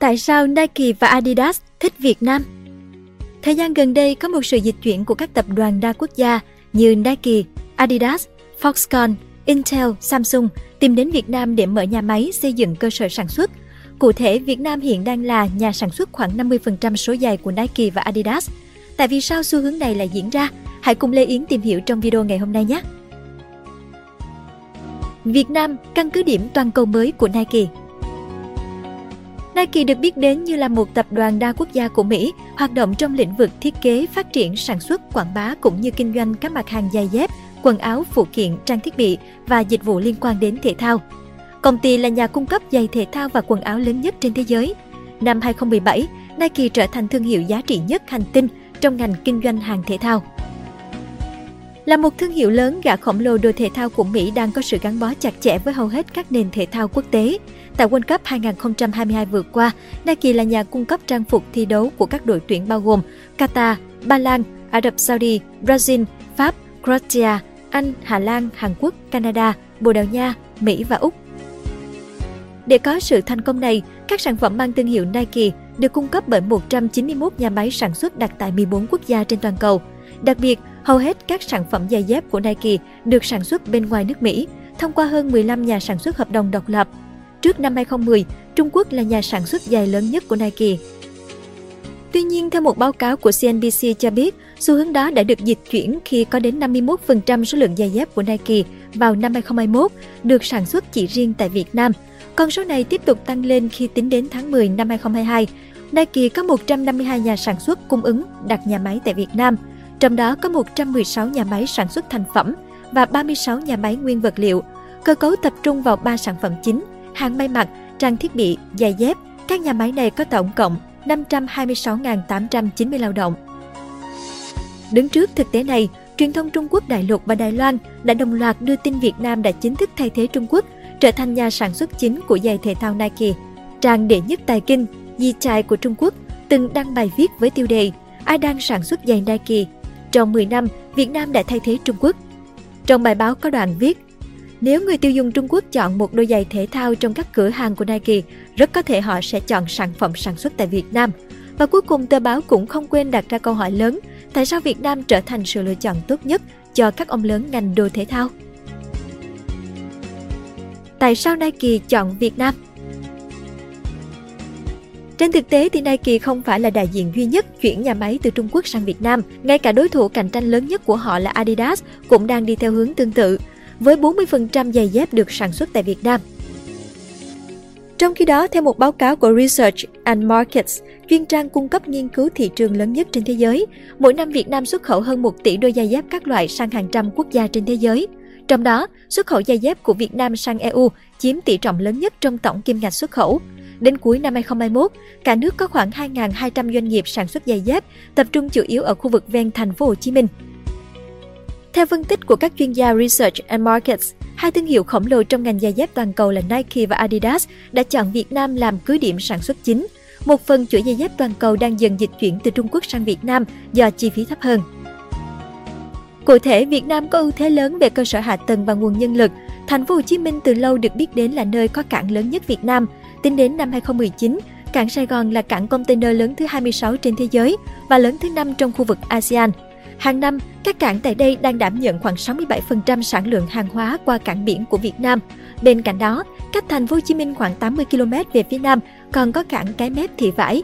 Tại sao Nike và Adidas thích Việt Nam? Thời gian gần đây có một sự dịch chuyển của các tập đoàn đa quốc gia như Nike, Adidas, Foxconn, Intel, Samsung tìm đến Việt Nam để mở nhà máy xây dựng cơ sở sản xuất. Cụ thể, Việt Nam hiện đang là nhà sản xuất khoảng 50% số giày của Nike và Adidas. Tại vì sao xu hướng này lại diễn ra? Hãy cùng Lê Yến tìm hiểu trong video ngày hôm nay nhé! Việt Nam, căn cứ điểm toàn cầu mới của Nike Nike được biết đến như là một tập đoàn đa quốc gia của Mỹ, hoạt động trong lĩnh vực thiết kế, phát triển, sản xuất, quảng bá cũng như kinh doanh các mặt hàng giày dép, quần áo, phụ kiện, trang thiết bị và dịch vụ liên quan đến thể thao. Công ty là nhà cung cấp giày thể thao và quần áo lớn nhất trên thế giới. Năm 2017, Nike trở thành thương hiệu giá trị nhất hành tinh trong ngành kinh doanh hàng thể thao. Là một thương hiệu lớn, gã khổng lồ đồ thể thao của Mỹ đang có sự gắn bó chặt chẽ với hầu hết các nền thể thao quốc tế. Tại World Cup 2022 vừa qua, Nike là nhà cung cấp trang phục thi đấu của các đội tuyển bao gồm Qatar, Ba Lan, Ả Rập Saudi, Brazil, Pháp, Croatia, Anh, Hà Lan, Hàn Quốc, Canada, Bồ Đào Nha, Mỹ và Úc. Để có sự thành công này, các sản phẩm mang thương hiệu Nike được cung cấp bởi 191 nhà máy sản xuất đặt tại 14 quốc gia trên toàn cầu. Đặc biệt, hầu hết các sản phẩm giày dép của Nike được sản xuất bên ngoài nước Mỹ thông qua hơn 15 nhà sản xuất hợp đồng độc lập. Trước năm 2010, Trung Quốc là nhà sản xuất giày lớn nhất của Nike. Tuy nhiên, theo một báo cáo của CNBC cho biết, xu hướng đó đã được dịch chuyển khi có đến 51% số lượng giày dép của Nike vào năm 2021 được sản xuất chỉ riêng tại Việt Nam. Con số này tiếp tục tăng lên khi tính đến tháng 10 năm 2022. Nike có 152 nhà sản xuất cung ứng đặt nhà máy tại Việt Nam, trong đó có 116 nhà máy sản xuất thành phẩm và 36 nhà máy nguyên vật liệu. Cơ cấu tập trung vào 3 sản phẩm chính, hàng may mặc, trang thiết bị, giày dép. Các nhà máy này có tổng cộng 526.890 lao động. Đứng trước thực tế này, truyền thông Trung Quốc đại lục và Đài Loan đã đồng loạt đưa tin Việt Nam đã chính thức thay thế Trung Quốc, trở thành nhà sản xuất chính của giày thể thao Nike. Trang đệ nhất tài kinh, Di Trai của Trung Quốc, từng đăng bài viết với tiêu đề Ai đang sản xuất giày Nike? Trong 10 năm, Việt Nam đã thay thế Trung Quốc. Trong bài báo có đoạn viết, nếu người tiêu dùng Trung Quốc chọn một đôi giày thể thao trong các cửa hàng của Nike, rất có thể họ sẽ chọn sản phẩm sản xuất tại Việt Nam. Và cuối cùng tờ báo cũng không quên đặt ra câu hỏi lớn, tại sao Việt Nam trở thành sự lựa chọn tốt nhất cho các ông lớn ngành đồ thể thao? Tại sao Nike chọn Việt Nam? Trên thực tế thì Nike không phải là đại diện duy nhất chuyển nhà máy từ Trung Quốc sang Việt Nam. Ngay cả đối thủ cạnh tranh lớn nhất của họ là Adidas cũng đang đi theo hướng tương tự với 40% giày dép được sản xuất tại Việt Nam. Trong khi đó, theo một báo cáo của Research and Markets, chuyên trang cung cấp nghiên cứu thị trường lớn nhất trên thế giới, mỗi năm Việt Nam xuất khẩu hơn 1 tỷ đôi giày dép các loại sang hàng trăm quốc gia trên thế giới. Trong đó, xuất khẩu giày dép của Việt Nam sang EU chiếm tỷ trọng lớn nhất trong tổng kim ngạch xuất khẩu. Đến cuối năm 2021, cả nước có khoảng 2.200 doanh nghiệp sản xuất giày dép, tập trung chủ yếu ở khu vực ven thành phố Hồ Chí Minh. Theo phân tích của các chuyên gia Research and Markets, hai thương hiệu khổng lồ trong ngành giày dép toàn cầu là Nike và Adidas đã chọn Việt Nam làm cứ điểm sản xuất chính. Một phần chuỗi giày dép toàn cầu đang dần dịch chuyển từ Trung Quốc sang Việt Nam do chi phí thấp hơn. Cụ thể, Việt Nam có ưu thế lớn về cơ sở hạ tầng và nguồn nhân lực. Thành phố Hồ Chí Minh từ lâu được biết đến là nơi có cảng lớn nhất Việt Nam. Tính đến năm 2019, cảng Sài Gòn là cảng container lớn thứ 26 trên thế giới và lớn thứ 5 trong khu vực ASEAN. Hàng năm, các cảng tại đây đang đảm nhận khoảng 67% sản lượng hàng hóa qua cảng biển của Việt Nam. Bên cạnh đó, cách thành phố Hồ Chí Minh khoảng 80 km về phía nam còn có cảng Cái Mép Thị Vải.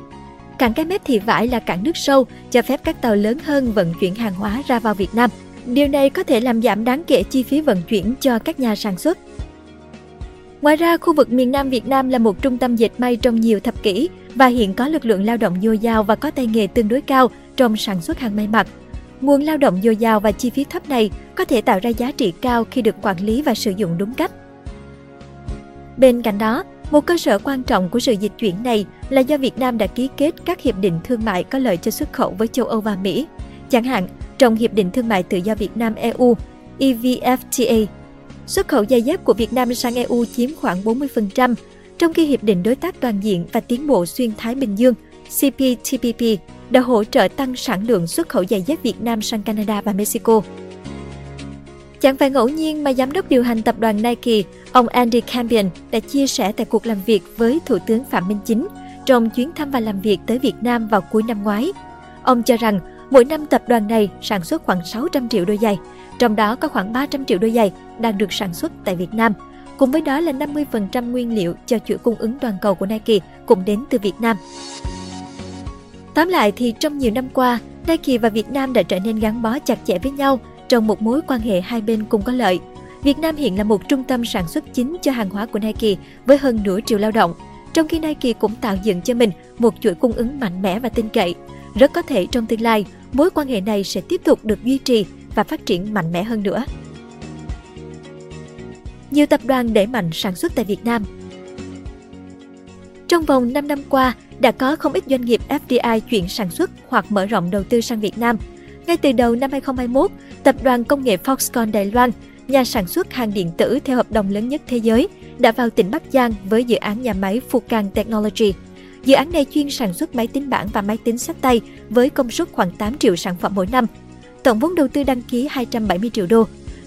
Cảng Cái Mép Thị Vải là cảng nước sâu, cho phép các tàu lớn hơn vận chuyển hàng hóa ra vào Việt Nam. Điều này có thể làm giảm đáng kể chi phí vận chuyển cho các nhà sản xuất. Ngoài ra, khu vực miền Nam Việt Nam là một trung tâm dệt may trong nhiều thập kỷ và hiện có lực lượng lao động dồi dào và có tay nghề tương đối cao trong sản xuất hàng may mặc. Nguồn lao động dồi dào và chi phí thấp này có thể tạo ra giá trị cao khi được quản lý và sử dụng đúng cách. Bên cạnh đó, một cơ sở quan trọng của sự dịch chuyển này là do Việt Nam đã ký kết các hiệp định thương mại có lợi cho xuất khẩu với châu Âu và Mỹ. Chẳng hạn, trong Hiệp định Thương mại Tự do Việt Nam EU EVFTA, xuất khẩu giày dép của Việt Nam sang EU chiếm khoảng 40%, trong khi Hiệp định Đối tác Toàn diện và Tiến bộ Xuyên Thái Bình Dương CPTPP đã hỗ trợ tăng sản lượng xuất khẩu giày dép Việt Nam sang Canada và Mexico. Chẳng phải ngẫu nhiên mà giám đốc điều hành tập đoàn Nike, ông Andy Campion đã chia sẻ tại cuộc làm việc với Thủ tướng Phạm Minh Chính trong chuyến thăm và làm việc tới Việt Nam vào cuối năm ngoái. Ông cho rằng mỗi năm tập đoàn này sản xuất khoảng 600 triệu đôi giày, trong đó có khoảng 300 triệu đôi giày đang được sản xuất tại Việt Nam. Cùng với đó là 50% nguyên liệu cho chuỗi cung ứng toàn cầu của Nike cũng đến từ Việt Nam. Tóm lại thì trong nhiều năm qua, Nike và Việt Nam đã trở nên gắn bó chặt chẽ với nhau trong một mối quan hệ hai bên cùng có lợi. Việt Nam hiện là một trung tâm sản xuất chính cho hàng hóa của Nike với hơn nửa triệu lao động, trong khi Nike cũng tạo dựng cho mình một chuỗi cung ứng mạnh mẽ và tin cậy. Rất có thể trong tương lai, mối quan hệ này sẽ tiếp tục được duy trì và phát triển mạnh mẽ hơn nữa. Nhiều tập đoàn đẩy mạnh sản xuất tại Việt Nam Trong vòng 5 năm qua, đã có không ít doanh nghiệp FDI chuyển sản xuất hoặc mở rộng đầu tư sang Việt Nam. Ngay từ đầu năm 2021, tập đoàn công nghệ Foxconn Đài Loan, nhà sản xuất hàng điện tử theo hợp đồng lớn nhất thế giới, đã vào tỉnh Bắc Giang với dự án nhà máy Fukan Technology. Dự án này chuyên sản xuất máy tính bảng và máy tính sách tay với công suất khoảng 8 triệu sản phẩm mỗi năm. Tổng vốn đầu tư đăng ký 270 triệu đô.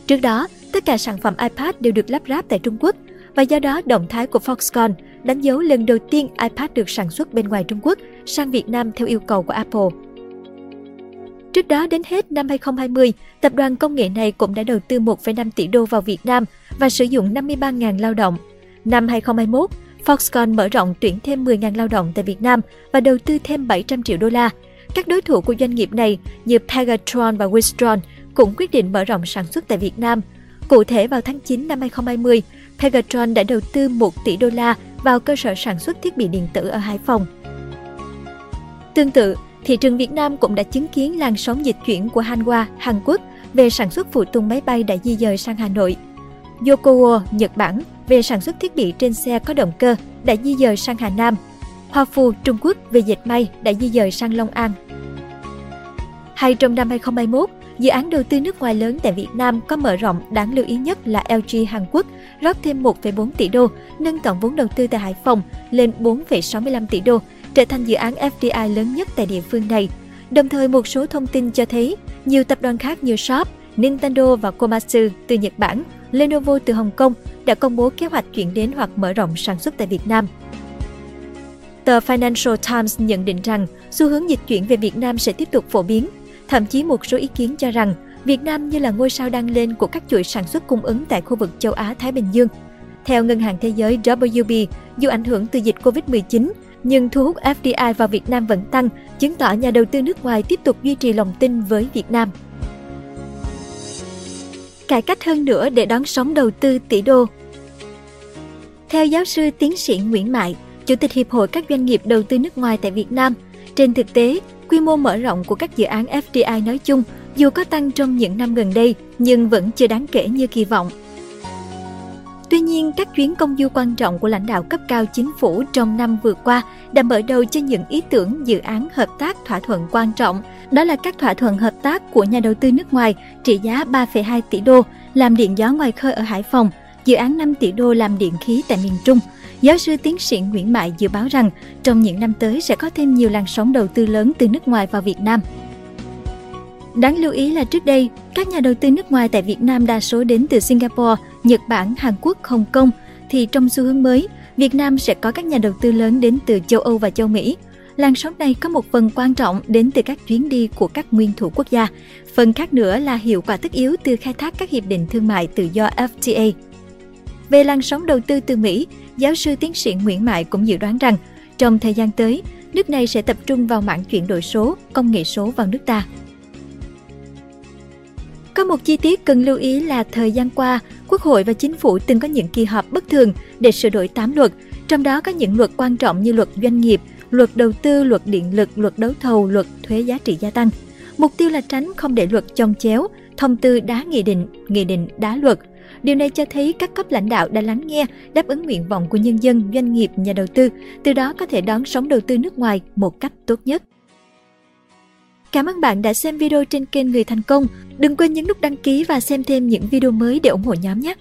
Trước đó, tất cả sản phẩm iPad đều được lắp ráp tại Trung Quốc và do đó động thái của Foxconn đánh dấu lần đầu tiên iPad được sản xuất bên ngoài Trung Quốc sang Việt Nam theo yêu cầu của Apple. Trước đó đến hết năm 2020, tập đoàn công nghệ này cũng đã đầu tư 1,5 tỷ đô vào Việt Nam và sử dụng 53.000 lao động. Năm 2021, Foxconn mở rộng tuyển thêm 10.000 lao động tại Việt Nam và đầu tư thêm 700 triệu đô la. Các đối thủ của doanh nghiệp này như Pegatron và Wistron cũng quyết định mở rộng sản xuất tại Việt Nam. Cụ thể vào tháng 9 năm 2020, Pegatron đã đầu tư 1 tỷ đô la vào cơ sở sản xuất thiết bị điện tử ở Hải Phòng. Tương tự, thị trường Việt Nam cũng đã chứng kiến làn sóng dịch chuyển của Hanwha, Hàn Quốc về sản xuất phụ tùng máy bay đã di dời sang Hà Nội. Yokowo, Nhật Bản về sản xuất thiết bị trên xe có động cơ đã di dời sang Hà Nam. Hoa Phu, Trung Quốc về dệt may đã di dời sang Long An. Hay trong năm 2021, Dự án đầu tư nước ngoài lớn tại Việt Nam có mở rộng đáng lưu ý nhất là LG Hàn Quốc rót thêm 1,4 tỷ đô, nâng tổng vốn đầu tư tại Hải Phòng lên 4,65 tỷ đô, trở thành dự án FDI lớn nhất tại địa phương này. Đồng thời một số thông tin cho thấy nhiều tập đoàn khác như Sharp, Nintendo và Komatsu từ Nhật Bản, Lenovo từ Hồng Kông đã công bố kế hoạch chuyển đến hoặc mở rộng sản xuất tại Việt Nam. Tờ Financial Times nhận định rằng xu hướng dịch chuyển về Việt Nam sẽ tiếp tục phổ biến Thậm chí một số ý kiến cho rằng Việt Nam như là ngôi sao đang lên của các chuỗi sản xuất cung ứng tại khu vực châu Á-Thái Bình Dương. Theo Ngân hàng Thế giới WB, dù ảnh hưởng từ dịch Covid-19, nhưng thu hút FDI vào Việt Nam vẫn tăng, chứng tỏ nhà đầu tư nước ngoài tiếp tục duy trì lòng tin với Việt Nam. Cải cách hơn nữa để đón sóng đầu tư tỷ đô Theo giáo sư tiến sĩ Nguyễn Mại, Chủ tịch Hiệp hội các doanh nghiệp đầu tư nước ngoài tại Việt Nam, trên thực tế, quy mô mở rộng của các dự án FDI nói chung dù có tăng trong những năm gần đây nhưng vẫn chưa đáng kể như kỳ vọng. Tuy nhiên, các chuyến công du quan trọng của lãnh đạo cấp cao chính phủ trong năm vừa qua đã mở đầu cho những ý tưởng dự án hợp tác thỏa thuận quan trọng. Đó là các thỏa thuận hợp tác của nhà đầu tư nước ngoài trị giá 3,2 tỷ đô làm điện gió ngoài khơi ở Hải Phòng, dự án 5 tỷ đô làm điện khí tại miền Trung – Giáo sư tiến sĩ Nguyễn Mại dự báo rằng trong những năm tới sẽ có thêm nhiều làn sóng đầu tư lớn từ nước ngoài vào Việt Nam. Đáng lưu ý là trước đây, các nhà đầu tư nước ngoài tại Việt Nam đa số đến từ Singapore, Nhật Bản, Hàn Quốc, Hồng Kông, thì trong xu hướng mới, Việt Nam sẽ có các nhà đầu tư lớn đến từ châu Âu và châu Mỹ. Làn sóng này có một phần quan trọng đến từ các chuyến đi của các nguyên thủ quốc gia. Phần khác nữa là hiệu quả tất yếu từ khai thác các hiệp định thương mại tự do FTA. Về làn sóng đầu tư từ Mỹ, giáo sư tiến sĩ Nguyễn Mại cũng dự đoán rằng trong thời gian tới, nước này sẽ tập trung vào mảng chuyển đổi số, công nghệ số vào nước ta. Có một chi tiết cần lưu ý là thời gian qua, Quốc hội và Chính phủ từng có những kỳ họp bất thường để sửa đổi 8 luật, trong đó có những luật quan trọng như luật doanh nghiệp, luật đầu tư, luật điện lực, luật đấu thầu, luật thuế giá trị gia tăng. Mục tiêu là tránh không để luật chồng chéo, thông tư đá nghị định, nghị định đá luật, Điều này cho thấy các cấp lãnh đạo đã lắng nghe, đáp ứng nguyện vọng của nhân dân, doanh nghiệp, nhà đầu tư, từ đó có thể đón sóng đầu tư nước ngoài một cách tốt nhất. Cảm ơn bạn đã xem video trên kênh Người Thành Công. Đừng quên nhấn nút đăng ký và xem thêm những video mới để ủng hộ nhóm nhé!